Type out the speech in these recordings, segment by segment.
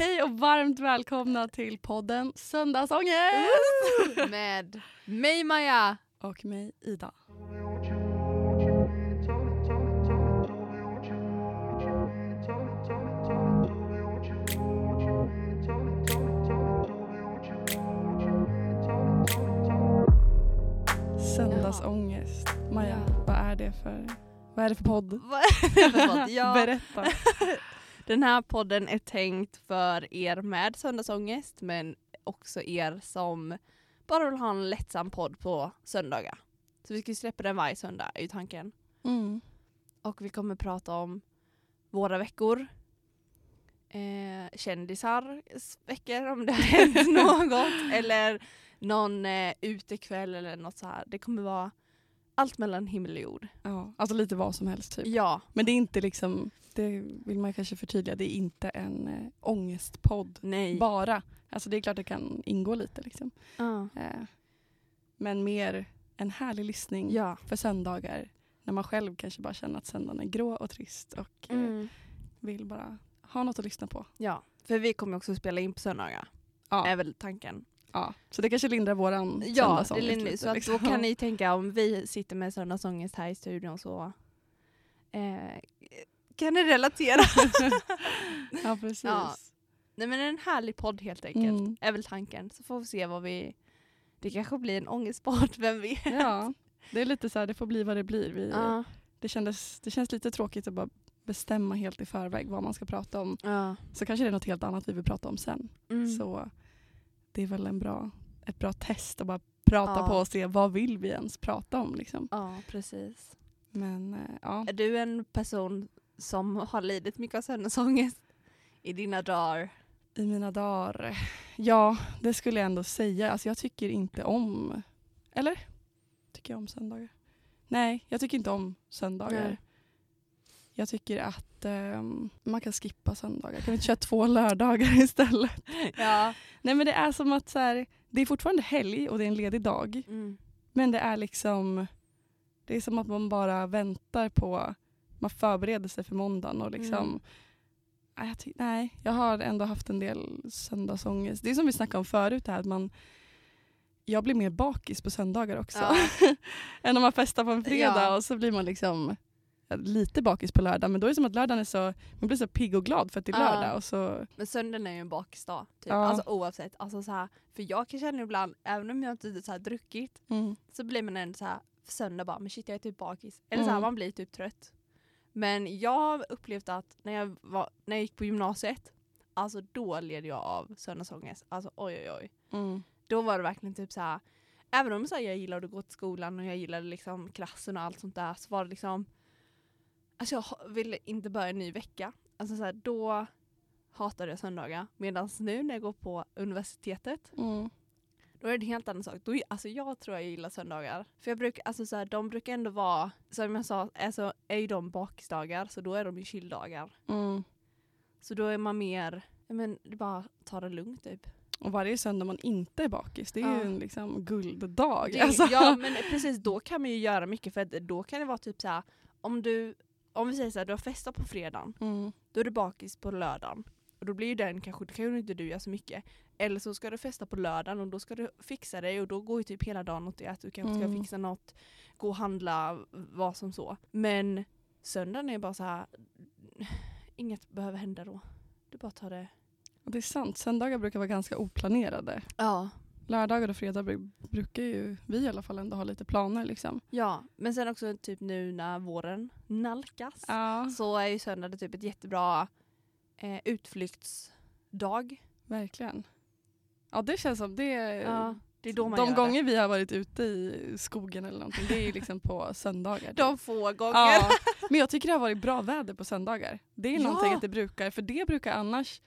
Hej och varmt välkomna till podden Söndagsångest! Med mig Maja. Och mig Ida. Söndagsångest. Maja, vad är det för, vad är det för podd? Vad är det för podd? Ja, Berätta. den här podden är tänkt för er med söndagsångest men också er som bara vill ha en lättsam podd på söndagar. Så vi ska släppa den varje söndag är ju tanken. Mm. Och vi kommer prata om våra veckor. Eh, kändisar veckor om det har hänt något. Eller någon eh, utekväll eller något så här. Det kommer vara allt mellan himmel och jord. Ja, alltså lite vad som helst typ. Ja, Men det är inte liksom, det vill man kanske förtydliga, det är inte en äh, ångestpodd nej. bara. Alltså det är klart det kan ingå lite liksom. Ja. Eh, men mer en härlig lyssning ja. för söndagar när man själv kanske bara känner att söndagen är grå och trist och eh, Mm. vill bara ha något att lyssna på. Ja, för vi kommer också spela in på söndagar. Ja, Är väl tanken. Ja. Så det kanske lindrar våran Ja, det är lite, så att liksom. då kan ni tänka om vi sitter med söndagsångest här i studion så eh, kan ni relatera. ja, precis. Ja. Nej men en härlig podd helt enkelt. Mm. Är väl tanken. Så får vi se vad vi... Det kanske blir en ångestpodd, vem vet? Ja, det är lite så här, det får bli vad det blir. Vi, Ja. det, kändes, det känns lite tråkigt att bara bestämma helt i förväg vad man ska prata om. Ja. Så kanske det är något helt annat vi vill prata om sen. Mm. Så det är väl en bra, ett bra test att bara prata Ja. på och se vad vill vi ens prata om. Liksom. ja, precis. Men eh, ja, Är du en person som har lidit mycket av söndagsångest i dina dagar? i mina dagar. Ja, det skulle jag ändå säga. Alltså jag tycker inte om, eller? Tycker jag om söndagar? Nej, jag tycker inte om söndagar. Nej. Jag tycker att ehm, man kan skippa söndagar. Kan vi inte köra två lördagar istället? Ja. Nej men det är som att så här, det är fortfarande helg och det är en ledig dag. Mm. Men det är liksom, det är som att man bara väntar på, man förbereder sig för måndagen och liksom Mm. nej, jag ty- nej, jag har ändå haft en del söndagsångest. Det är som vi snackade om förut, här, att man, jag blir mer bakis på söndagar också. Ja. än om man festar på en fredag Ja. och så blir man liksom lite bakis på lördag. Men då är det som att lördagen är så, man blir så pigg och glad för att det är Ja. lördag. Och så, Men söndagen är ju en bakisdag. Typ. Ja. Alltså oavsett. Alltså, så här, för jag kan känna ibland, även om jag inte så här, druckit, mm, så blir man ändå så här söndag bara, men shit jag är typ bakis. Eller så här, Mm. man blir typ trött. Men jag har upplevt att när jag, var, när jag gick på gymnasiet, alltså då led jag av söndagsångest. Alltså oj oj oj. mm, Då var det verkligen typ så här. även om så här, jag gillade att gå till skolan och jag gillade liksom klassen och allt sånt där så var det liksom, alltså jag ville inte börja en ny vecka. Alltså så här, då hatade jag söndagar. Medan nu när jag går på universitetet, mm, då är det en helt annan sak. Då, alltså jag tror jag gillar söndagar. För jag brukar, alltså så här, de brukar ändå vara, som jag sa, alltså, är ju de bakisdagar så då är de ju chilldagar. mm. Så då är man mer, men det bara ta det lugnt typ. Och varje söndag man inte är bakis, det är Ja. ju en liksom gulddag. Det, alltså. Ja men precis, då kan man ju göra mycket för då kan det vara typ så här, om du, om vi säger så här, du har festat på fredagen, Mm, då är du bakis på lördagen. Och då blir ju den kanske, det kan ju inte du göra så mycket. Eller så ska du festa på lördagen och då ska du fixa dig och då går ju typ hela dagen åt det att du kanske ska Mm. fixa något, gå och handla, vad som så. Men söndagen är bara så här, inget behöver hända då. Du bara tar det. det är sant, söndagar brukar vara ganska oplanerade. Ja. Lördagar och fredag bru- brukar ju vi i alla fall ändå ha lite planer. Liksom. Ja, men sen också typ nu när våren nalkas. Ja, så är ju söndag typ ett jättebra eh, utflyktsdag. verkligen. Ja det känns som det. Ja, det är då man de gånger vi har varit ute i skogen eller någonting, det är liksom på söndagar. det. De få gånger. Ja, men jag tycker det har varit bra väder på söndagar. Det är Ja. någonting att det brukar, för det brukar annars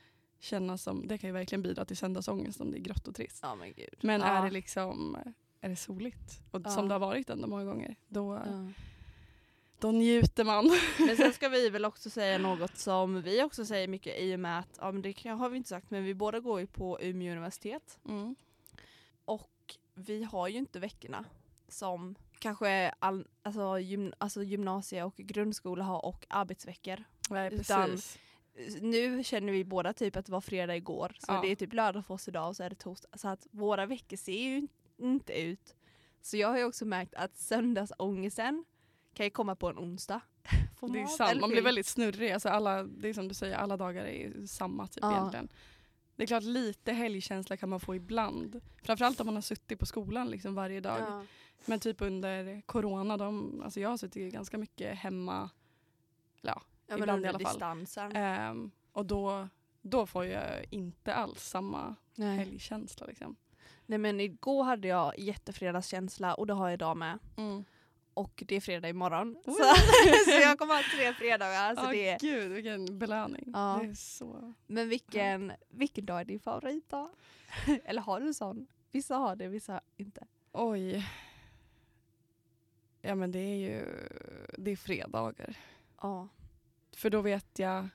kännas som, det kan ju verkligen bidra till söndagsångest om det är grått och trist. Ja men. Men är det liksom är det soligt, och som det har varit ändå många gånger, då, då njuter man. Men sen ska vi väl också säga något som vi också säger mycket i och med att, ja men det har vi inte sagt, men vi båda går ju på Umeå universitet. Mm. Och vi har ju inte veckorna som kanske all, alltså, gym, alltså gymnasie och grundskola har och arbetsveckor. Nej, Utan- precis. Nu känner vi båda typ att det var fredag igår, så Ja. det är typ lördag för oss idag och så är det torsdag. Så att våra veckor ser ju in- inte ut. Så jag har ju också märkt att söndagsångesten kan ju komma på en onsdag. Det är sant, man blir väldigt snurrig. Alltså alla, det är som du säger, alla dagar är samma typ Ja. egentligen. Det är klart lite helgkänsla kan man få ibland. Framförallt om man har suttit på skolan liksom varje dag. Ja. Men typ under corona, de, alltså jag har suttit ganska mycket hemma. Ja, Ibland i alla fall. distansen. ehm, och då, då får jag inte alls samma Nej. helgkänsla. Liksom. Nej men igår hade jag jättefredagskänsla och det har jag idag med. Mm. Och det är fredag imorgon. Så, så jag kommer ha tre fredagar. Så Åh, det är, Gud vilken belöning. Ja. Det är så... men vilken, vilken dag är din favoritdag? Eller har du en sån? Vissa har det, vissa inte. Oj. Ja men det är ju det är fredagar. Ja. För då vet jag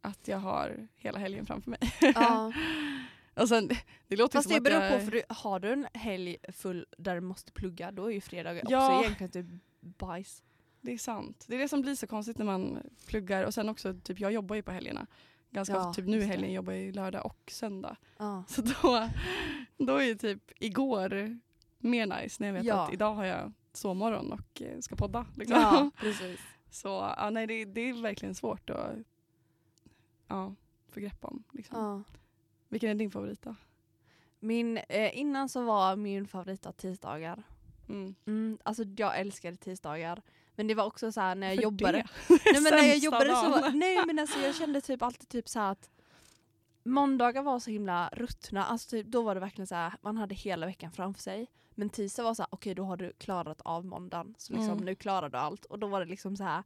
att jag har hela helgen framför mig. ja. och sen, det, låter Fast som det beror jag, på, för du, har du en helg full där du måste plugga då är ju fredagar Ja. också egentligen typ bajs. Det är sant. Det är det som blir så konstigt när man pluggar. Och sen också, typ jag jobbar ju på helgerna. Ganska Ja, ofta, typ nu i helgen jobbar jag ju lördag och söndag. Ja. Så då, då är ju typ igår mer nice när jag vet att idag har jag sovmorgon och eh, ska podda. Liksom. ja, precis. Så ja, nej, det, det är verkligen svårt att ja, få grepp om. Liksom. Ja. Vilken är din favorit då? Min, eh, innan så var min favoritdag tisdagar. Mm. Mm, alltså jag älskade tisdagar. Men det var också så här när jag För jobbade. det? Nej, men när jag jobbade så, nej men alltså jag kände typ alltid typ så här att måndagar var så himla ruttna. Alltså typ, då var det verkligen så här, man hade hela veckan framför sig. Men tisdag var så här, okej då har du klarat av måndagen. Så liksom Mm. nu klarar du allt. Och då var det liksom så här,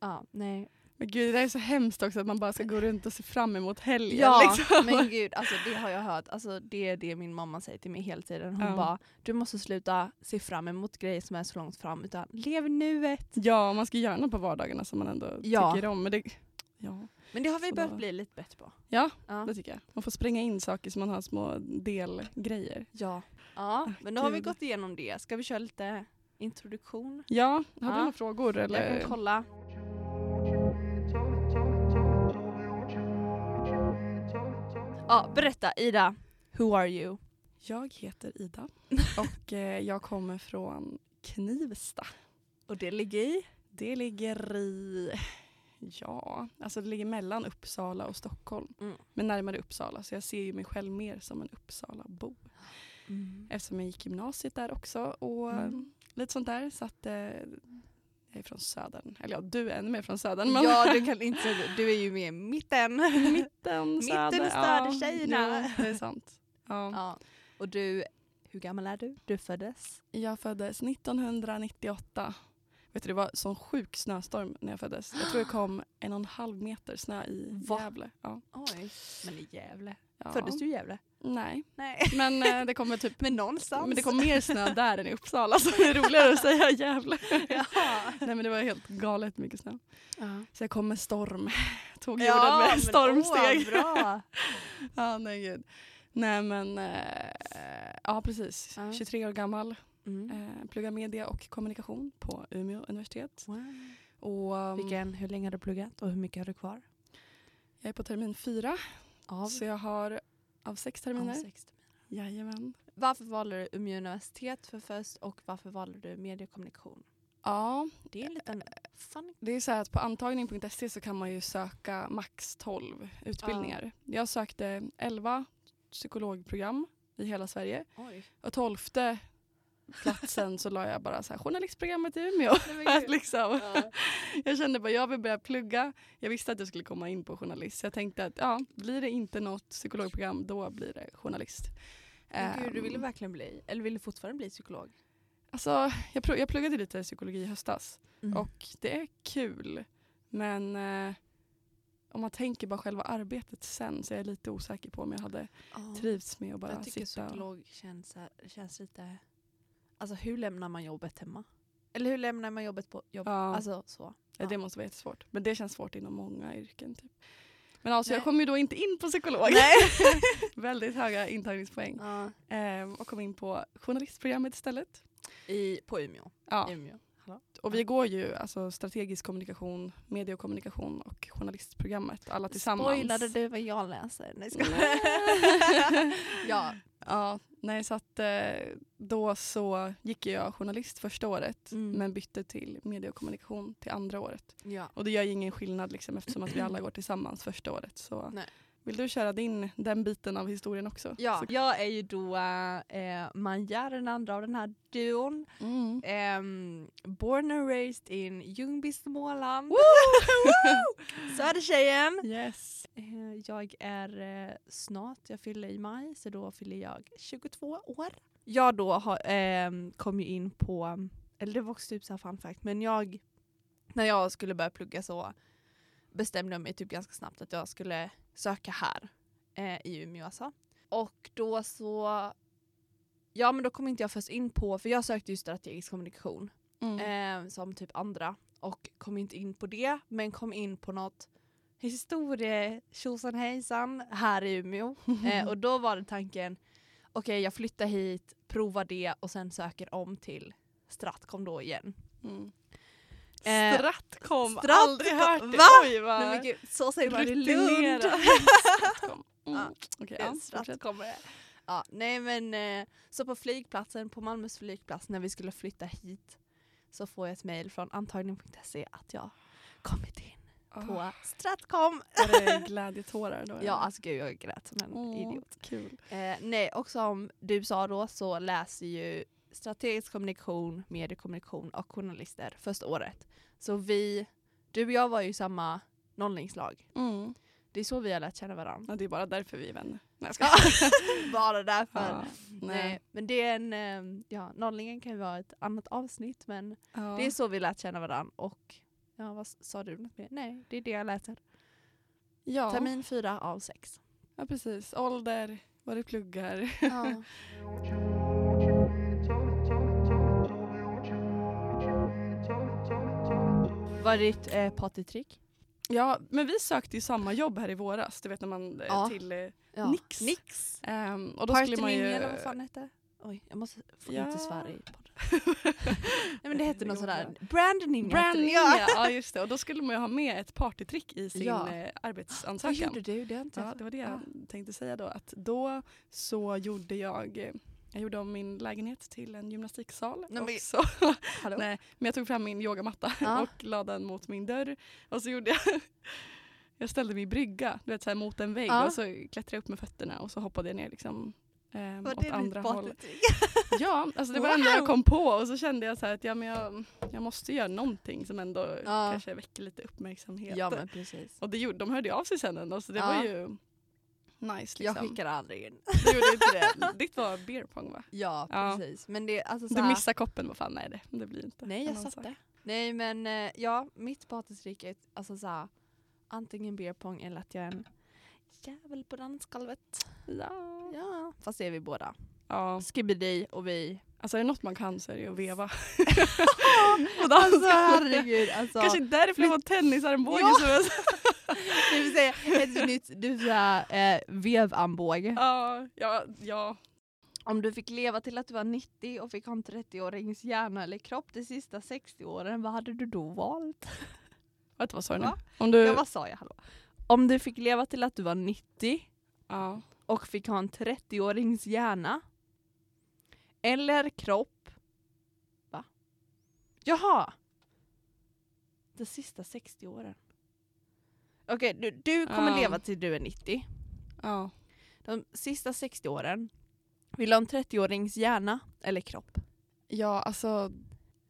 ja nej. Men gud, det där är så hemskt också att man bara ska gå runt och se fram emot helgen. Ja liksom. men gud alltså det har jag hört. Alltså det är det min mamma säger till mig hela tiden. Hon Ja. bara, du måste sluta se fram emot grejer som är så långt fram utan lev nuet. Ja, man ska göra något på vardagarna som man ändå Ja. tycker om. Men det, ja, Men det har vi Så- börjat bli lite bättre på. ja, Ja. det tycker jag. Man får spränga in saker så man har små delgrejer. Ja. ja, men då har vi gått igenom det. Ska vi köra lite introduktion? Ja, har Ja. du några frågor? Jag Eller? kan kolla. Ja, berätta Ida. Who are you? Jag heter Ida och eh, jag kommer från Knivsta. Och det ligger i? Det ligger i, ja, alltså det ligger mellan Uppsala och Stockholm. Mm. Men närmare Uppsala, så jag ser ju mig själv mer som en Uppsalabo. Eftersom jag gick gymnasiet där också och Mm. lite sånt där. Så att eh, jag är från södern. Eller ja, du är ännu mer från södern. Men Ja, du kan inte. Du är ju med i mitten. mitten, söder. Mitten, söder, tjejerna. jo, det är sant. Ja. Ja. Och du, hur gammal är du? Du föddes? Jag föddes 1998. Vet du, det var sån sjuk snöstorm när jag föddes. Jag tror det kom en och en halv meter snö i Va? Gävle. Ja. Oj. Men i Gävle. Ja. Föddes du i Gävle? Nej, Nej. men eh, det kommer typ Men någonstans. men det kom mer snö där än i Uppsala så det är roligare att säga Gävle. Nej men det var helt galet mycket snö. Ja. Så jag kom med storm. Tog jorden Ja, med men stormsteg. Åh, bra. ja, nej gud. Nej men, eh, ja precis. Ja. 23 år gammal. Mm. Eh, pluggar media och kommunikation på Umeå universitet. Wow. Och, um, Vilken, hur länge har du pluggat och hur mycket har du kvar? Jag är på termin fyra. Av, Så jag har av sex terminer. av sex terminer. Jajamän. Varför valde du Umeå universitet för först och varför valde du medie och kommunikation? Ja, Det är en liten funny. det är så här att på antagning.se så kan man ju söka max 12 utbildningar. Jag sökte 11 psykologprogram i hela Sverige. Oj. Och tolfte platsen så la jag bara så här, journalistprogrammet i Umeå. Att liksom, jag kände bara jag vill börja plugga. Jag visste att jag skulle komma in på journalist. Så jag tänkte att ja, blir det inte något psykologprogram då blir det journalist. Men gud, du ville Ehm, verkligen bli, eller ville du fortfarande bli psykolog? alltså, jag, jag pluggade lite psykologi i höstas Mm. och det är kul. Men eh, om man tänker bara själva arbetet sen så är jag lite osäker på om jag hade Ja. trivts med att bara jag tycker sitta och... psykolog känns, så här- känns lite... Alltså hur lämnar man jobbet hemma? Eller hur lämnar man jobbet på jobb? Ja. Alltså så. Ja, det måste vara jättesvårt. Men det känns svårt inom många yrken. Typ. Men alltså Nej. jag kom ju då inte in på psykolog. Nej. Väldigt höga intagningspoäng. Ja. Ehm, och kom in på journalistprogrammet istället. I, på Umeå. Ja. Umeå. Hallå? Och vi går ju alltså, strategisk kommunikation, mediekommunikation och journalistprogrammet alla tillsammans. Spoilade du vad jag läser? Nej, ska Ja. Ja, nej så att eh, då så gick jag journalist första året Mm. men bytte till medie och kommunikation till andra året. ja. Och det gör ju ingen skillnad liksom, eftersom att vi alla går tillsammans första året. Så Nej. Vill du köra din, den biten av historien också? Ja, Så, jag är ju då eh, Manja, den andra av den här duon. mm. Ehm, born and raised in Ljungby, Småland. Södertjejen! Yes. Eh, jag är eh, snart, jag fyller i maj, så då fyller jag 22 år. Jag då har, ehm, kom ju in på, eller det var också typ så här fun fact, men jag, när jag skulle börja plugga så bestämde jag mig typ ganska snabbt att jag skulle söka här eh, i Umeå alltså. Och då så, ja men då kom inte jag först in på, för jag sökte ju strategisk kommunikation Mm. eh, som typ andra och kom inte in på det men kom in på något historie tjosan hejsan här i Umeå. Eh, och då var det tanken, okej jag flyttar hit, provar det och sen söker om till Stratcom då igen. Mm. Eh, Stratcom, Stratcom, aldrig hört det. va? Oj, vad Nej, men gud, så säger man i Lund. Stratcom. Mm. Ja. Är ja, fortsätt. Stratcom är det. Ja, nej men eh, så på flygplatsen, på Malmös flygplats när vi skulle flytta hit så får jag ett mejl från antagning.se att jag kommit in på Ah, Stratcom. Var det glädjetårar då? Ja, eller? alltså gud jag grät som en Åh, idiot. Kul. Eh, nej, och som du sa då så läser ju strategisk kommunikation, mediekommunikation och journalister första året. Så vi, du och jag var ju samma nollningslag. Mm. Det är så vi har lärt känna varandra. Ja, det är bara därför vi är vänner. Nej, jag Ja, skojar. Bara därför. Ja, nej. nej. men det är en, eh, ja, nollningen kan ju vara ett annat avsnitt men Ja. det är så vi lärt känna varandra och ja, vad sa du något mer? Nej, det är det jag läser. ja. Termin fyra av sex. ja, precis. Ålder, vad du pluggar. Ja. Vad är ditt eh, partytrick? Ja, men vi sökte ju samma jobb här i våras. Du vet när man eh, Ja. till... eh, Ja. Nix. Nix. ehm, och då skulle man ju... Eller vad fan hette? Oj, jag måste få Ja. inte svära i podden. Nej men det hette något sådär. bra. Brandning hette det. Branding, Ja. just det. Och då skulle man ju ha med ett partytrick i sin Ja. eh, Vad arbetsansökan. gjorde du? Det inte Ja, det var det Ja. jag tänkte säga då. Att då så gjorde jag, eh, jag gjorde om min lägenhet till en gymnastiksal. Nej, men- så, nej, men jag tog fram min yogamatta Ja. och la den mot min dörr. Och så gjorde jag, jag ställde mig i brygga du vet, så här, mot en vägg Ja. och så klättrade jag upp med fötterna och så hoppade jag ner liksom, eh, Var åt det andra hållet. Ja, alltså det var det enda jag Wow! kom på och så kände jag så att ja, men jag, jag måste göra någonting som ändå Ja. kanske väcker lite uppmärksamhet. Ja men precis. Och det gjorde, de hörde ju av sig sen ändå så det Ja. var ju nice liksom. Jag skickar aldrig in. Du gjorde inte det. Ditt var beer pong va? Ja, Ja. precis. Men det alltså så Du missade koppen, vad fan nej det, det blir inte. Nej jag satte. Nej men eh, ja, mitt partytrick är alltså så här, antingen beer pong eller att jag är en jävel på dansgolvet. Ja. Ja, fast det är vi båda. ja. Skibidi och vi. Alltså är det något man kan så är det ju att veva. Alltså herregud. Alltså, Kanske därför det var tennisarmbåge Ja. som jag det vill säga ett nytt du, eh, vevarmbåge. Ja, ja, ja. Om du fick leva till att du var 90 och fick ha en 30-årings hjärna eller kropp de sista 60 åren, vad hade du då valt? Vänta, vad sa du nu? Om du... Ja, vad sa jag? Hallå? Om du fick leva till att du var 90 Ja. och fick ha en 30-årings hjärna eller kropp. Va? Jaha! De sista 60 åren. Okej, du, du kommer Ja. leva till du är 90. ja. De sista 60 åren, vill du ha en 30-årings hjärna eller kropp? Ja, alltså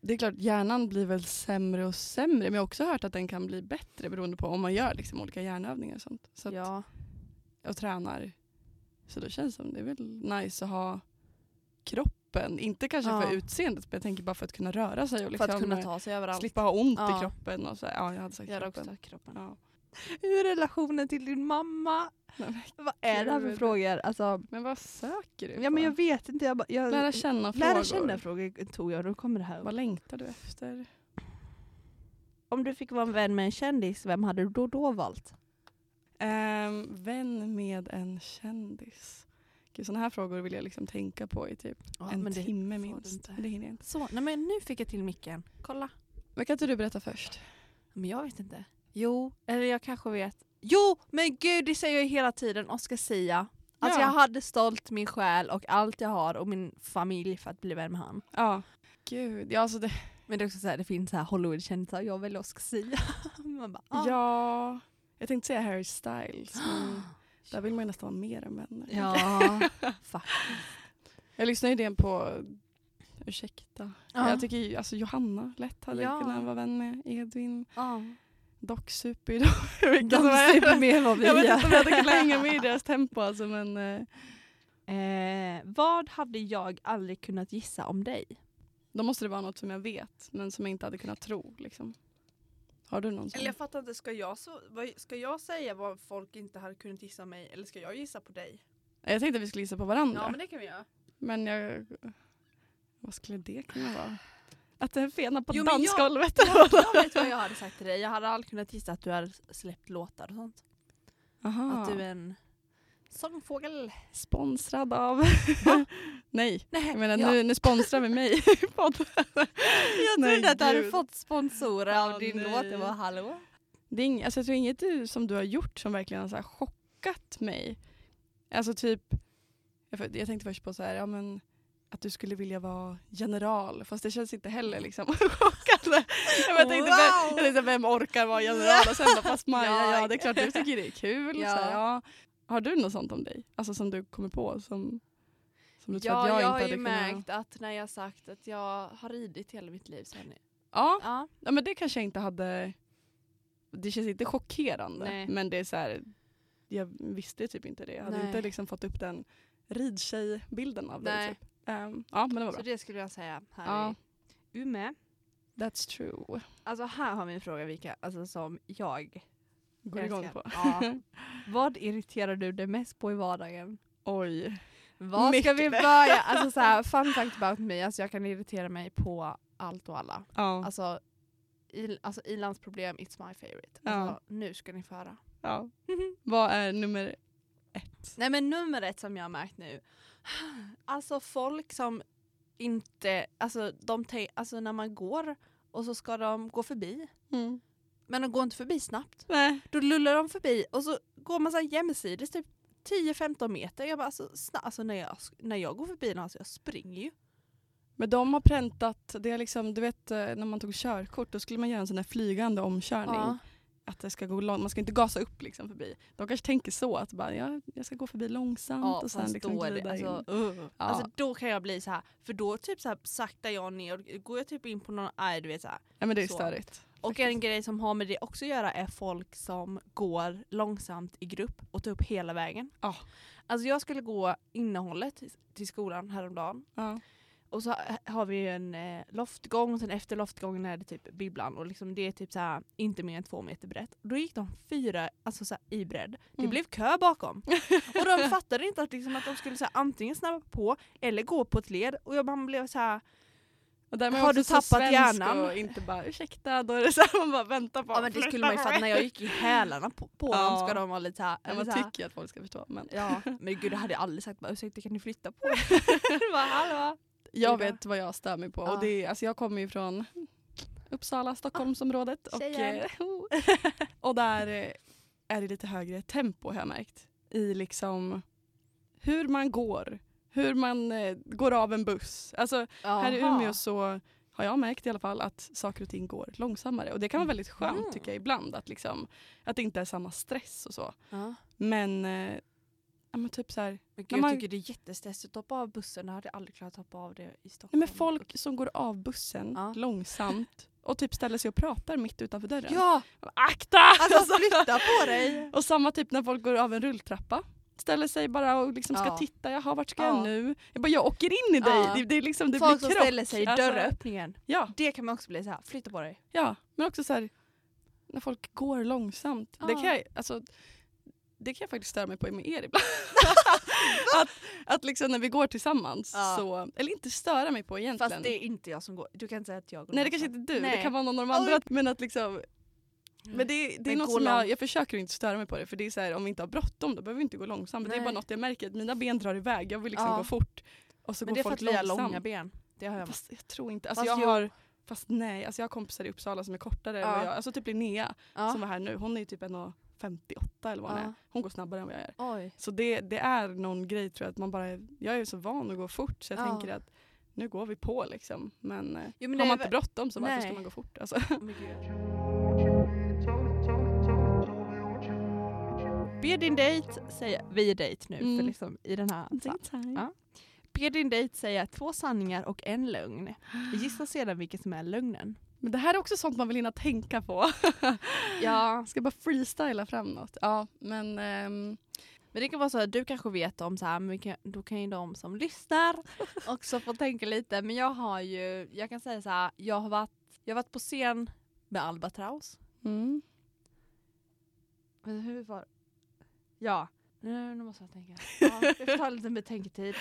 det är klart hjärnan blir väl sämre och sämre men jag har också hört att den kan bli bättre beroende på om man gör liksom olika hjärnövningar och sånt. Så att, Ja. och tränar. Så då känns det som det är väl nice att ha kroppen. Inte kanske Ja. för utseendet men jag tänker bara för att kunna röra sig och För liksom att kunna ta sig överallt. slippa ha ont Ja. i kroppen. Och så. Ja, jag hade sagt Jag hade också kroppen. sagt kroppen. Ja. Hur är relationen till din mamma? Nej, Vad är det här för frågor? Alltså, Men vad söker du ja, men på? jag vet inte. Jag, jag, Lära känna frågor. Lära känna frågor tog jag, då kommer det här. Vad längtar du efter? Om du fick vara en vän med en kändis, vem hade du då, då valt? Ehm, vän med en kändis. Gud, sådana här frågor vill jag liksom tänka på i typ en men det timme minst. Det hinner jag inte. Så, nej men nu fick jag till micken. Kolla. Men kan inte du berätta först? Men jag vet inte. Jo, eller jag kanske vet. Jo, men gud det säger jag hela tiden, Oscar Sia. Alltså Ja. jag hade stolt min själ och allt jag har och min familj för att bli vän med han. Ja. Gud, ja alltså det, Men det är också så här, det finns så här Hollywood-kändisar, jag väljer Oscar Sia. Bara, ah. ja. Jag tänkte säga Harry Styles, men där vill man ju nästan vara mer än vänner. Ja, fuck. Jag lyssnade ju den på, ursäkta. Ja. Jag tycker ju, alltså Johanna lätt hade Ja. kunnat vara vän med Edvin. Ja. Dock super ju de. super mer än vad vi Jag vet inte om jag hade kunnat hänga med i deras tempo alltså men eh, Eh, vad hade jag aldrig kunnat gissa om dig? då måste det vara något som jag vet men som jag inte hade kunnat tro. Liksom. Har du någon sån? Eller jag fattar inte, ska jag, så, ska jag säga vad folk inte hade kunnat gissa om mig eller ska jag gissa på dig? Jag tänkte att vi skulle gissa på varandra. Ja men det kan vi göra. Men jag... Vad skulle det kunna vara? Att är fena på Jo, men jag- dansgolvet? Jag, jag vet vad jag hade sagt till dig, jag hade aldrig kunnat gissa att du hade släppt låtar och sånt. Aha. Att du är en sångfågel. Sponsrad av... Nej, Nej, jag menar ja. nu, nu sponsrar vi mig. Jag Nej, trodde att du hade fått sponsorer Ja, av din nej. låt. Det var hallå? Det är ing, alltså jag tror inget du, som du har gjort som verkligen har så chockat mig. Alltså typ, jag, jag tänkte först på så här, ja men att du skulle vilja vara general, fast det känns inte heller liksom chockande. Jag, tänkte, Wow! vem, jag tänkte, vem orkar vara general? Och sen bara, fast Maja, Ja. ja, det är klart du tycker det är kul. Ja. Här, ja. Har du något sånt om dig? Alltså som du kommer på som, som du tror Ja, att jag, jag, inte har ju märkt att när jag sagt att jag har ridit hela mitt liv så ni. Ja, Ja. ja, men det kanske jag inte hade... Det känns inte chockerande, Nej. men det är så här, jag visste typ inte det. Jag hade Nej. inte liksom fått upp den ridtjej-bilden av dig. Typ. Ehm, ja, men det var Så bra. det skulle jag säga här Ja. i Umeå. That's true. Alltså här har vi en fråga Vika, alltså som jag Går igång älskar. på. Ja. Vad irriterar du dig mest på i vardagen? Oj. Var ska vi börja? Alltså så här, fun fact about me, alltså jag kan irritera mig på allt och alla. Ja. Alltså, i, alltså ilandsproblem, it's my favorite. Ja. Alltså, Nu ska ni få höra. ja. Vad är nummer ett? Nej men nummer ett som jag har märkt nu. Alltså folk som inte, alltså, de alltså när man går och så ska de gå förbi. Mm. Men de går inte förbi snabbt. Nej. Då lullar de förbi och så går man så här jämsides typ 10-15 meter. Jag bara, alltså, alltså när, jag, när jag går förbi någon, alltså, jag springer ju. Men de har präntat, det är liksom, du vet eh, när man tog körkort då skulle man göra en sån där flygande omkörning. Ja. Att det ska gå långt, man ska inte gasa upp liksom förbi. De kanske tänker så att bara, ja, jag ska gå förbi långsamt Ja, och sen liksom då glida in. alltså, uh. Ja. alltså då kan jag bli så här, för då typ så här saktar jag ner, går jag typ in på någon, nej du vet så här. ja men det är så. störigt. Och en grej som har med det också att göra är folk som går långsamt i grupp och tar upp hela vägen. Ja. Alltså jag skulle gå innehållet till- till skolan häromdagen Ja. Och så ha- har vi ju en eh, loftgång och sen efter loftgången är det typ bibblan och liksom det är typ så inte mer än två meter brett. Och då gick de fyra alltså så i bredd. Det Mm. blev kö bakom. och de fattade inte att, liksom, att de skulle så antingen snabba på eller gå på ett led och jag bara blev så här. Man Har du tappat hjärnan? Och inte bara ursäkta, då är det så här, man bara väntar på Ja men det skulle man ju fatta när jag gick i hälarna på, på Ja. dem ska de vara lite så här, Ja, man så här. tycker att folk ska förstå. Men Ja, men gud det hade jag aldrig sagt bara ursäkta kan ni flytta på er? bara, hallå? Jag vet vad jag stör mig på. Ja. Och det är, alltså jag kommer ju från Uppsala, Stockholmsområdet. och, Tjejen. eh, och där eh, är det lite högre tempo har jag märkt. I liksom hur man går, hur man eh, går av en buss. Alltså här i. Umeå så har jag märkt i alla fall att saker och ting går långsammare. Och det kan vara väldigt skönt Mm. tycker jag ibland. Att, liksom, att det inte är samma stress och så. Ja. Men, eh, ja, men typ så här, Men gud, man- jag tycker det är jättestressigt att hoppa av bussen. Jag hade aldrig klarat att hoppa av det i Stockholm. men folk som går av bussen Ja. långsamt och typ ställer sig och pratar mitt utanför dörren. Ja! Akta! Alltså flytta på dig! Och samma typ när folk går av en rulltrappa. Ställer sig bara och liksom ska Ja. titta, jaha vart ska Ja. jag nu? Jag bara, jag åker in i dig. Ja. Det, det, är liksom, det Folk blir som krock. ställer sig i Alltså, dörröppningen. Ja, Det kan man också bli så här. flytta på dig. ja, men också så här, när folk går långsamt. Det, kan jag, alltså, det kan jag faktiskt störa mig på med er ibland. att, att liksom när vi går tillsammans, Ja. så, eller inte störa mig på egentligen. Fast det är inte jag som går. Du kan inte säga att jag går Nej det kanske inte är du, det Nej. kan vara någon av de andra. Men att liksom, men det, det är Men något som jag, jag försöker inte störa mig på det för det är så här, om vi inte har bråttom då behöver vi inte gå långsamt. Det är bara något jag märker att mina ben drar iväg, jag vill liksom Ja. gå fort. Och så Men går det är för folk att vi har långa ben. Det har jag. Fast jag tror inte, alltså Fast jag har Fast nej, alltså jag har kompisar i Uppsala som är kortare Ja. vad jag Alltså typ Linnea Ja. som var här nu, hon är ju typ 1,58 eller vad hon Ja. är. Hon går snabbare än vad jag är. Oj. Så det, det är någon grej tror jag att man bara, jag är så van att gå fort så jag Ja. tänker att nu går vi på liksom. Men, eh, Jo, men har man är inte bråttom så varför ska man gå fort? Alltså. Oh. Be din dejt säga, vi är dejt nu Mm. för liksom i den här. Ja. Be din dejt säga två sanningar och en lögn. Gissa sedan vilken som är lögnen. Men det här är också sånt man vill hinna tänka på. Ja. Ska bara freestyla fram något. Ja, men ehm, Men det kan vara så att du kanske vet om så här, men kan, då kan ju de som lyssnar också få tänka lite. Men jag har ju, jag kan säga så här, jag har varit, jag har varit på scen med Albatraus. mm. Men hur var Ja, nu, nu måste jag tänka. Ja, det får ta lite betänketid.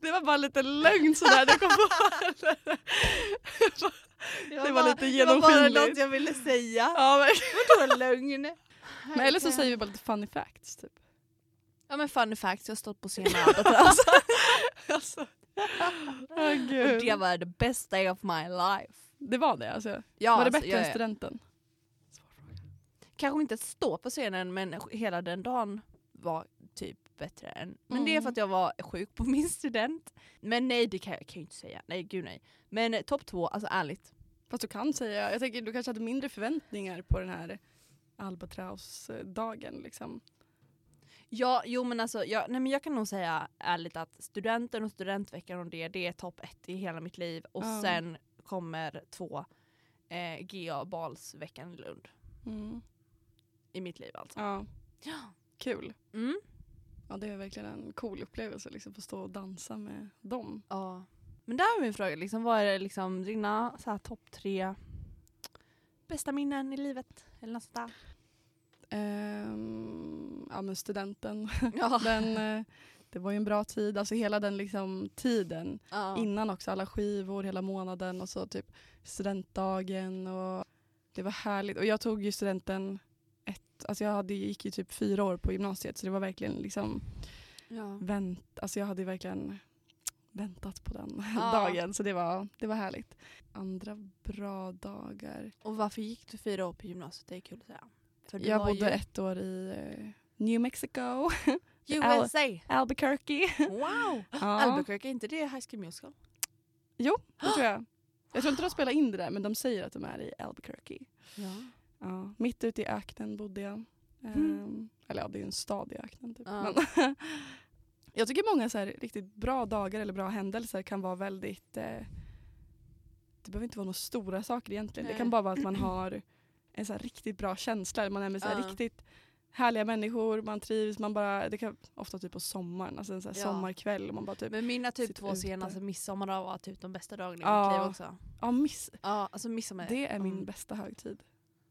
det var bara lite lögn sådär du kom på. Det var lite Det var bara genomskinligt. något jag ville säga. ja, men, Vadå lögn? men eller så säger vi bara lite funny facts. Typ. Ja men funny fact, jag har stått på scen med Albatraus. Alltså. Åh, Och gud. det var the best day of my life. Det var det alltså? Ja, var det alltså, bättre än studenten? Kanske inte stå på scenen men hela den dagen var typ bättre än. Men det är Mm. för att jag var sjuk på min student. Men nej det kan jag, kan jag inte säga. Nej gud nej. Men eh, topp två, alltså ärligt. Fast du kan säga, jag tänker du kanske hade mindre förväntningar på den här Albatraus-dagen liksom. Ja, jo men alltså, jag, nej, men jag kan nog säga ärligt att studenten och studentveckan och det, det är topp ett i hela mitt liv. Och Ja. sen kommer två, eh, GA balsveckan i Lund. Mm. I mitt liv alltså. Ja, Ja. kul. Mm. Ja, det är verkligen en cool upplevelse liksom, få stå och dansa med dem. ja. Men där är min fråga, liksom, vad är det, liksom, dina så här, topp tre bästa minnen i livet? Eller något sånt? Ehm, ja men studenten, Ja. den, eh, det var ju en bra tid. Alltså hela den liksom tiden ja. innan också, alla skivor hela månaden och så typ studentdagen och det var härligt. Och jag tog ju studenten alltså jag hade, gick ju typ fyra år på gymnasiet så det var verkligen liksom Ja. vänt, alltså jag hade verkligen väntat på den Ja. dagen så det var, det var härligt. Andra bra dagar. Och varför gick du fyra år på gymnasiet? Det är kul att säga. För Jag bodde ju ett år i eh, New Mexico, USA! Albuquerque. Wow! Ja. Albuquerque, är inte det High School Musical? Jo, det tror jag. Jag tror inte de spelar in det där men de säger att de är i Albuquerque. Ja. Ja, mitt ute i öknen bodde jag. Mm. Ehm, eller ja, det är ju en stad i öknen. Typ. Ja. Men jag tycker många så här, riktigt bra dagar eller bra händelser kan vara väldigt... Eh, det behöver inte vara några stora saker egentligen. Nej. Det kan bara vara att man har en så riktigt bra känsla. Man är med så här Ja. riktigt härliga människor, man trivs. Man bara, det kan ofta typ på sommaren, alltså en så här Ja. sommarkväll. Man bara typ, Men mina typ två ute. senaste midsommar var typ de bästa dagarna i Ja. mitt liv också. ja, miss, Ja, alltså midsommar. det är min mm. bästa högtid.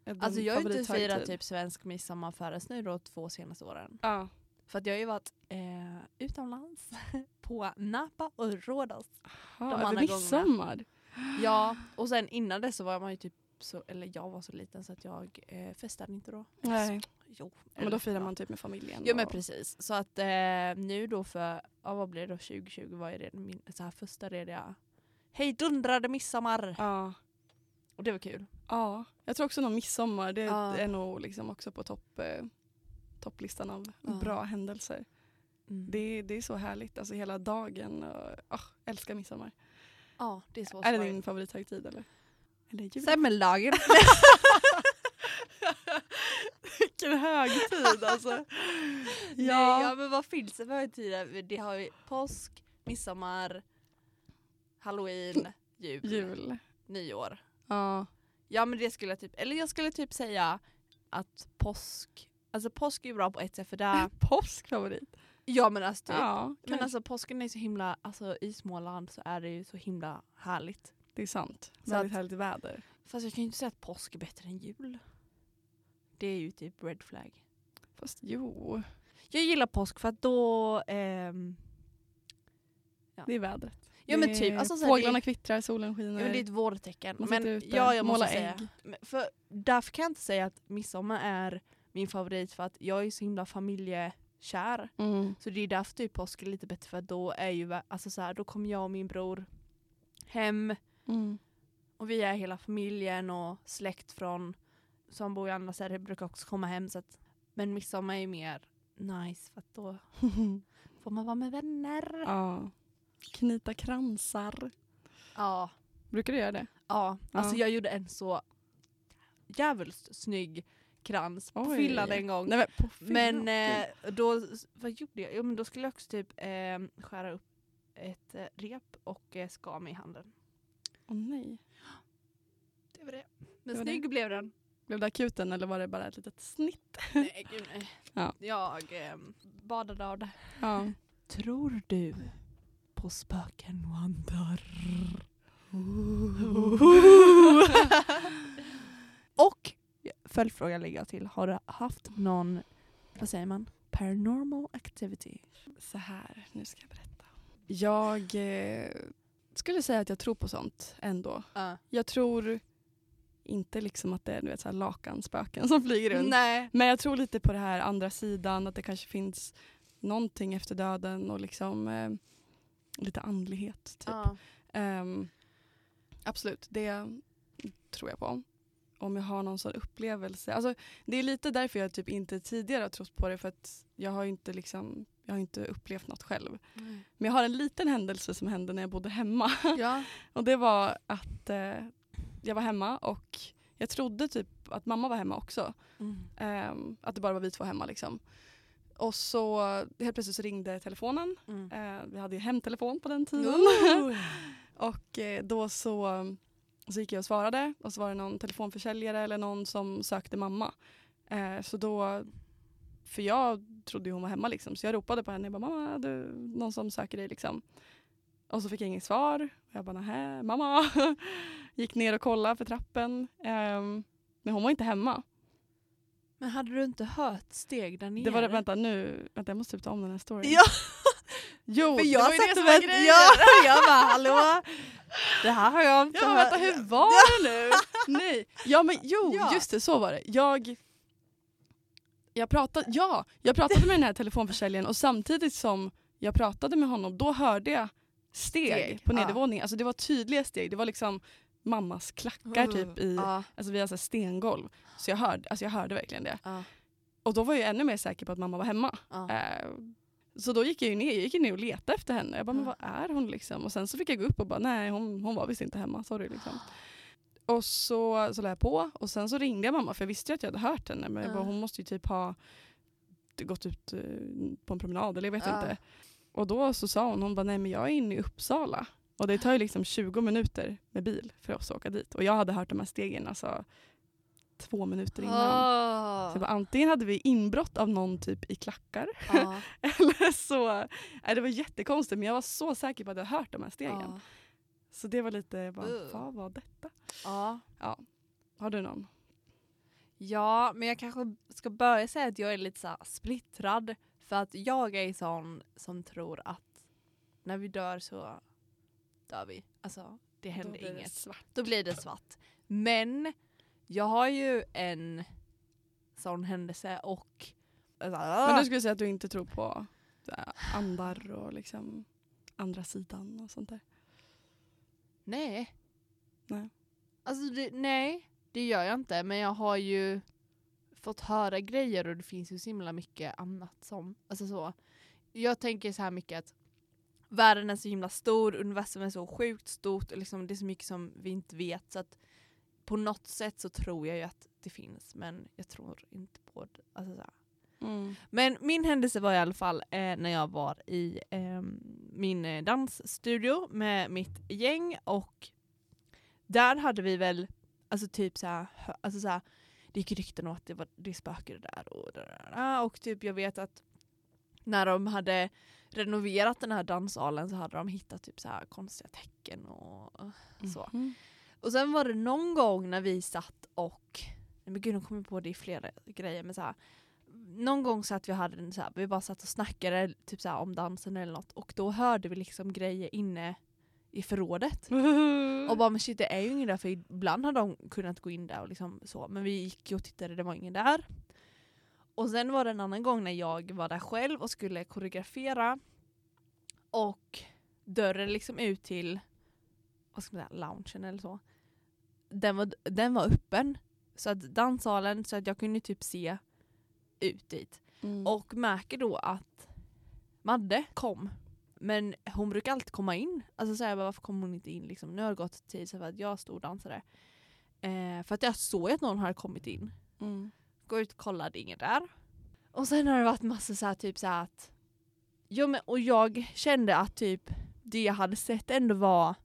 Alltså jag har inte favorithögtid. firat typ svensk midsommar förrän nu då två senaste åren. Ja. För att jag har ju varit eh, utomlands på Napa och Rhodos. Ja, De över andra midsommar. Ja, och sen innan det så var man ju typ så, eller jag var så liten så att jag eh, festade inte då. Nej. Jo. Men då firar man typ med familjen. Ja men precis. Så att eh, nu då för, ja, vad blir det då, 2020 var ju det min så här första rediga hejdundrade midsommar. Ja. Och det var kul. Ja, jag tror också nog midsommar. Det Ja. är nog liksom också på topp, eh, topplistan av Ja. bra händelser. Mm. Det, det är så härligt, alltså hela dagen. Och, ah, älskar midsommar. ja, det är så är det din favorithögtid eller? Eller jul? Semmeldagen. Vilken högtid alltså. Nej, ja. ja men vad finns det för högtider? Det har ju påsk, midsommar, halloween, jul, Jul. nyår. Ja. Ja men det skulle jag typ, eller jag skulle typ säga att påsk, alltså påsk är ju bra på ett sätt för där, Påskfavorit. ja men alltså typ, Ja, men alltså påsken är så himla, alltså i Småland så är det ju så himla härligt. det är sant. Så Väldigt att- härligt väder. Fast jag kan ju inte säga att påsk är bättre än jul. Det är ju typ red flag. Fast jo, Jag gillar påsk för att då, ehm, det är vädret. Ja men typ, alltså så här, Fåglarna det, kvittrar, solen skiner. ja, men det är ett vårtecken. Man Men ute, ja, jag måste säga. ägg. För därför kan jag inte säga att midsommar är min favorit för att jag är så himla familjekär. Mm. Så det är därför typ påsk är lite bättre för då är ju, alltså så här, då kommer jag och min bror hem Mm. Och vi är hela familjen och släkt från som bor i andra städer brukar också komma hem. Så att, men midsommar är mer nice för att då får man vara med vänner. ja. Knyta kransar. Ja. Brukar du göra det? Ja, alltså Ja. jag gjorde en så jävligt snygg krans på Oj. fyllan en gång. Nej, men men eh, då, vad gjorde jag? Jo, men då skulle jag också typ eh, skära upp ett eh, rep och eh, ska mig i handen. Åh nej. Det var det. Men Det var snygg blev den. Blev det akuten eller var det bara ett litet snitt? nej, gud nej. Ja. Jag eh, badade av det. Ja. Tror du på spöken och andar? och följdfråga lägger jag till. Har du haft någon, vad säger man, paranormal activity? Så här, nu ska jag berätta. Jag eh, skulle säga att jag tror på sånt ändå. Jag tror inte liksom att det är du vet, så här lakanspöken som flyger runt. Nej. Men jag tror lite på det här andra sidan, att det kanske finns någonting efter döden och liksom eh, lite andlighet. Typ. Ja. Ehm, absolut, det tror jag på. Om jag har någon sån upplevelse. Alltså, det är lite därför jag typ inte tidigare har trott på det för att jag har inte, liksom, jag har inte upplevt något själv. Men jag har en liten händelse som hände när jag bodde hemma. ja. Och det var att eh, jag var hemma och jag trodde typ att mamma var hemma också. Mm. Ehm, att det bara var vi två hemma liksom. Och så helt plötsligt så ringde telefonen. Mm. Eh, vi hade ju hemtelefon på den tiden. och eh, då så, så gick jag och svarade och så var det någon telefonförsäljare eller någon som sökte mamma. Eh, så då, för jag trodde ju hon var hemma liksom, så jag ropade på henne. Jag bara, mamma, du, någon som söker dig liksom. Och så fick jag inget svar. Jag bara, nähä, mamma. Gick ner och kollade för trappen. Ehm, men hon var inte hemma. Men hade du inte hört steg där nere? Det var det, vänta nu, vänta jag måste typ ta om den här storyn. Ja, jo, för det jag var ju det som var grejen. Ja, jag bara hallå? Det här har jag inte Ja, hört. vänta, hur var det nu? Nej. Ja, men jo, Ja. just det, så var det. Jag, jag, pratade, ja, jag pratade med den här telefonförsäljaren och samtidigt som jag pratade med honom, då hörde jag steg, Steg, på ja. nedervåningen. Alltså det var tydliga steg. Det var liksom mammas klackar typ i, Ja, alltså vi har så stengolv. Så jag hörde, alltså jag hörde verkligen det. ja, Och då var jag ännu mer säker på att mamma var hemma. ja. Eh, så då gick jag ner, jag gick ner och letade efter henne. Jag bara, men vad är hon liksom? Och sen så fick jag gå upp och bara, nej hon, hon var visst inte hemma, sorry liksom. Och så, så la jag på och sen så ringde jag mamma för jag visste ju att jag hade hört henne men bara, hon måste ju typ ha gått ut eh, på en promenad eller jag vet inte. Och då så sa hon, hon bara, nej men jag är inne i Uppsala. Och det tar ju liksom 20 minuter med bil för oss att åka dit. Och jag hade hört de här stegen alltså två minuter innan. Ah. Så bara, antingen hade vi inbrott av någon typ i klackar Ja. eller så, nej, det var jättekonstigt men jag var så säker på att jag hade hört de här stegen. Ja. Så det var lite, jag bara, Ugh. vad var detta? Ja. Har du någon? ja, men jag kanske ska börja säga att jag är lite så splittrad. För att jag är sån som tror att när vi dör så dör vi. Alltså det händer inget. svart. Då blir det svart. Men jag har ju en sån händelse och... Men du skulle säga att du inte tror på andar och liksom andra sidan och sånt där? Nej. Nej. Alltså det, nej, det gör jag inte. Men jag har ju fått höra grejer och det finns ju så himla mycket annat som... Alltså så. Jag tänker så här mycket att världen är så himla stor, universum är så sjukt stort och liksom det är så mycket som vi inte vet. Så att på något sätt så tror jag ju att det finns men jag tror inte på det. Alltså så här. Mm. Men min händelse var i alla fall eh, när jag var i eh, min dansstudio med mitt gäng och där hade vi väl, alltså typ såhär, hö- alltså såhär, det gick rykten om att det var det spökade där och där. och typ jag vet att när de hade renoverat den här danssalen så hade de hittat typ så här konstiga tecken och så. Mhm. Och sen var det någon gång när vi satt och, men gud nu kommer på det i flera grejer men så här, någon gång så att vi hade en så här, vi bara satt och snackade typ så här, om dansen eller något och då hörde vi liksom grejer inne i förrådet. Och bara men shit det är ju ingen där för ibland har de kunnat gå in där och liksom så men vi gick och tittade det var ingen där. Och sen var det en annan gång när jag var där själv och skulle koreografera och dörren liksom ut till vad ska man säga, loungen eller så. Den var, den var öppen. Så att danssalen, så att jag kunde typ se ut dit. Mm. Och märker då att Madde kom. Men hon brukar alltid komma in. Alltså så här, varför kommer hon inte in? Liksom? Nu har det gått tid så för att jag stod och dansade. Eh, för att jag såg att någon hade kommit in. Mm. Går ut och kollar, det är ingen där. Och sen har det varit massa så här, typ så här att... Jo, men, och jag kände att typ det jag hade sett ändå var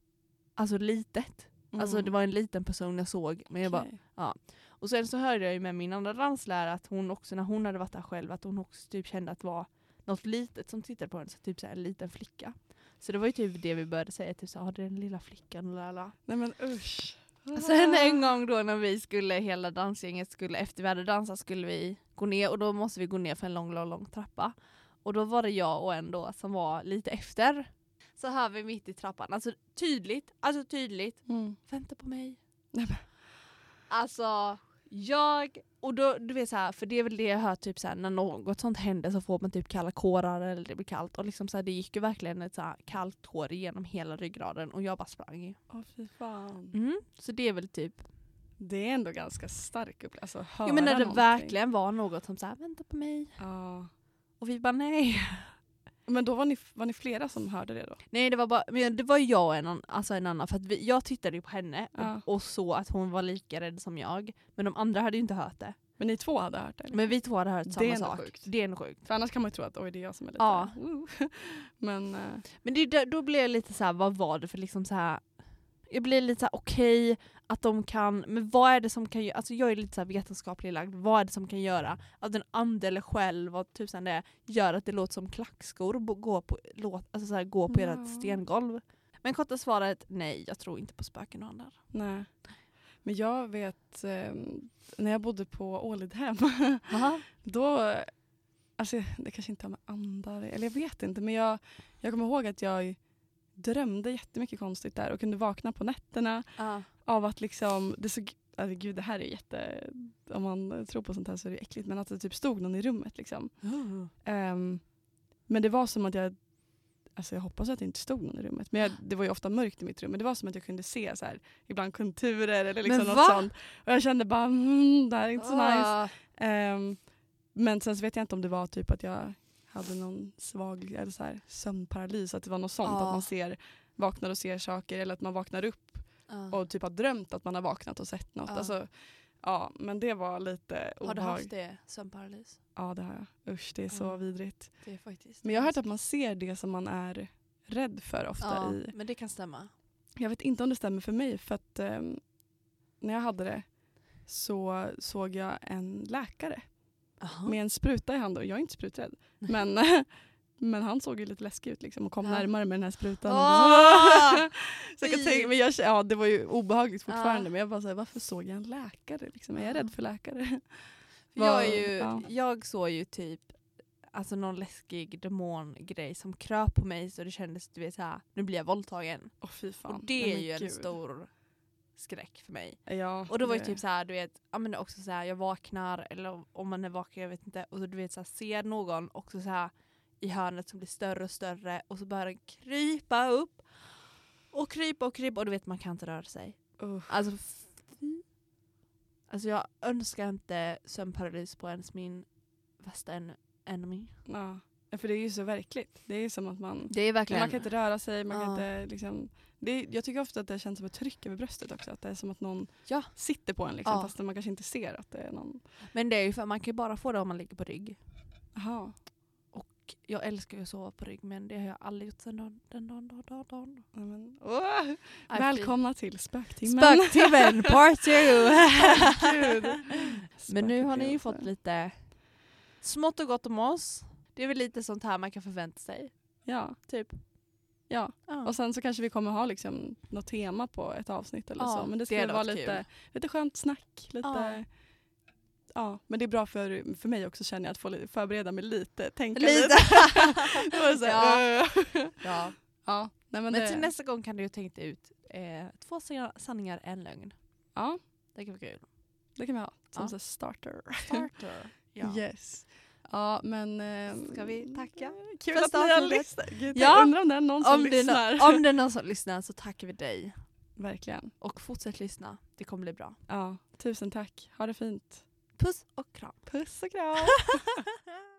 alltså litet. Alltså Mm. det var en liten person jag såg. Men jag bara, Okej. och sen så hörde jag ju med min andra danslärare att hon också när hon hade varit där själv att hon också typ kände att det var något litet som tittade på henne, så typ så här, en liten flicka. Så det var ju typ det vi började säga, typ så här, "Ah, det är den lilla flickan lala. Nej men usch. Sen en gång då när vi skulle, hela dansgänget skulle, efter vi hade dansat skulle vi gå ner och då måste vi gå ner för en lång, lång, lång trappa. Och då var det jag och en då som var lite efter. Så hör vi mitt i trappan, alltså tydligt, alltså tydligt, Mm. vänta på mig. Nej, men. Alltså, jag, och då, du vet så här, för det är väl det jag hör typ så här, när något sånt händer så får man typ kalla kårar eller det blir kallt. Och liksom så här, det gick ju verkligen ett så här kallt tår genom hela ryggraden och jag bara sprang. Åh fy fan. Mm, så det är väl typ, Det är ändå ganska stark upplevelse. Alltså, höra jo men när det någonting. verkligen var något som så här, vänta på mig. Ja. Och vi bara nej. Men då var ni, var ni flera som hörde det då? Nej det var bara, men det var jag och en, annan- alltså en annan, för att vi, jag tittade ju på henne Ja. och, och såg att hon var lika rädd som jag. Men de andra hade ju inte hört det. Men ni två hade hört det? eller? Men vi två hade hört Det samma är ändå sak. sjukt. Det är ändå sjukt. För annars kan man ju tro att oj det är jag som är lite... Ja. Men eh, Men det, då- då blev jag lite så här, vad var det för liksom så här. Jag blir lite så här, okej att de kan, men vad är det som kan göra, alltså jag är lite så här vetenskaplig lagd, vad är det som kan göra att en ande eller själv vad tusan det är, gör att det låter som klackskor gå på, låt, alltså så här, gå på Ja. ert stengolv? Men korta svaret, nej jag tror inte på spöken och andar. nej. Men jag vet eh, när jag bodde på Ålidhem Då, alltså det kanske inte har med andar, eller jag vet inte men jag, jag kommer ihåg att jag drömde jättemycket konstigt där och kunde vakna på nätterna Ja. av att liksom, det såg, alltså gud det här är jätte, om man tror på sånt här så är det äckligt men att det typ stod någon i rummet liksom. Ehm, men det var som att jag, alltså jag hoppas att det inte stod någon i rummet men jag, det var ju ofta mörkt i mitt rum men det var som att jag kunde se så här, ibland konturer eller liksom Men något va? sånt. Och jag kände bara mm, det här är inte så nice. Ah. Ehm, men sen så vet jag inte om det var typ att jag hade någon svag eller så här, sömnparalys, att det var något sånt. Ja. Att man ser, vaknar och ser saker eller att man vaknar upp Ja. och typ har drömt att man har vaknat och sett något. Ja. Alltså, ja, men det var lite Har du obehag. haft det, sömnparalys? Ja det har jag. Usch det är så Ja. vidrigt. Det är faktiskt Men jag har hört att man ser det som man är rädd för ofta ja, i men det kan stämma. Jag vet inte om det stämmer för mig för att ehm, när jag hade det så såg jag en läkare Aha. med en spruta i handen och jag är inte spruträdd. Men, men han såg ju lite läskig ut liksom och kom Ja. närmare med den här sprutan. Så jag kan tänka, men jag, ja, det var ju obehagligt fortfarande Ja. men jag bara såhär, varför såg jag en läkare? Liksom? Är jag Ja. rädd för läkare? Jag, ju, Ja. jag såg ju typ alltså någon läskig demongrej som kröp på mig så det kändes, du vet såhär, nu blir jag våldtagen. Fan. och det Nej, är ju en gud. stor skräck för mig. Ja, Och då var det typ så här, du vet, ja men också så här, jag vaknar eller om man är vaken, jag vet inte, och så du vet så här, ser någon också så här i hörnet som blir större och större och så börjar den krypa upp och krypa och krypa och du vet man kan inte röra sig. Usch. Alltså, alltså jag önskar inte sömnparalys på ens min värsta en enemy. Ja. För det är ju så verkligt. Det är som att man Det är verkligen... Man kan inte röra sig, man kan Ja. inte liksom... Det jag tycker ofta att det känns som ett tryck över bröstet också. Att det är som att någon Ja. sitter på en liksom, Ja. fast man kanske inte ser att det är någon. Men det är ju för man kan ju bara få det om man ligger på rygg. Jaha. Och jag älskar ju att sova på rygg men det har jag aldrig gjort sen dagen. Den dagen, dagen, dagen, dagen. Ja, men, åh, I välkomna till Spöktimmen. Spöktimmen part two! Gud. Men nu har ni ju fått lite smått och gott om oss. Det är väl lite sånt här man kan förvänta sig. Ja, Typ. Ja. Ja. Och sen så kanske vi kommer ha liksom något tema på ett avsnitt eller Ja, så. Men det ska det vara lite, lite skönt snack. Lite, Ja. men det är bra för, för mig också känner jag att få förbereda mig lite. Tänka Lite. lite. Ja. ja. ja. Nej, men Men det, till nästa gång kan du ju tänka ut eh, två sanningar- en lögn. Ja, Det kan vara kul. det kan vi ha som Ja. starter. Starter. Ja. Yes. Ja, men... Ehm, Ska vi tacka? Kul att ni har lyssnat. Jag undrar om det är någon som om lyssnar. Det, om det är någon som lyssnar så tackar vi dig. Verkligen. Och fortsätt lyssna. Det kommer bli bra. Ja, tusen tack. Ha det fint. Puss och kram. Puss och kram.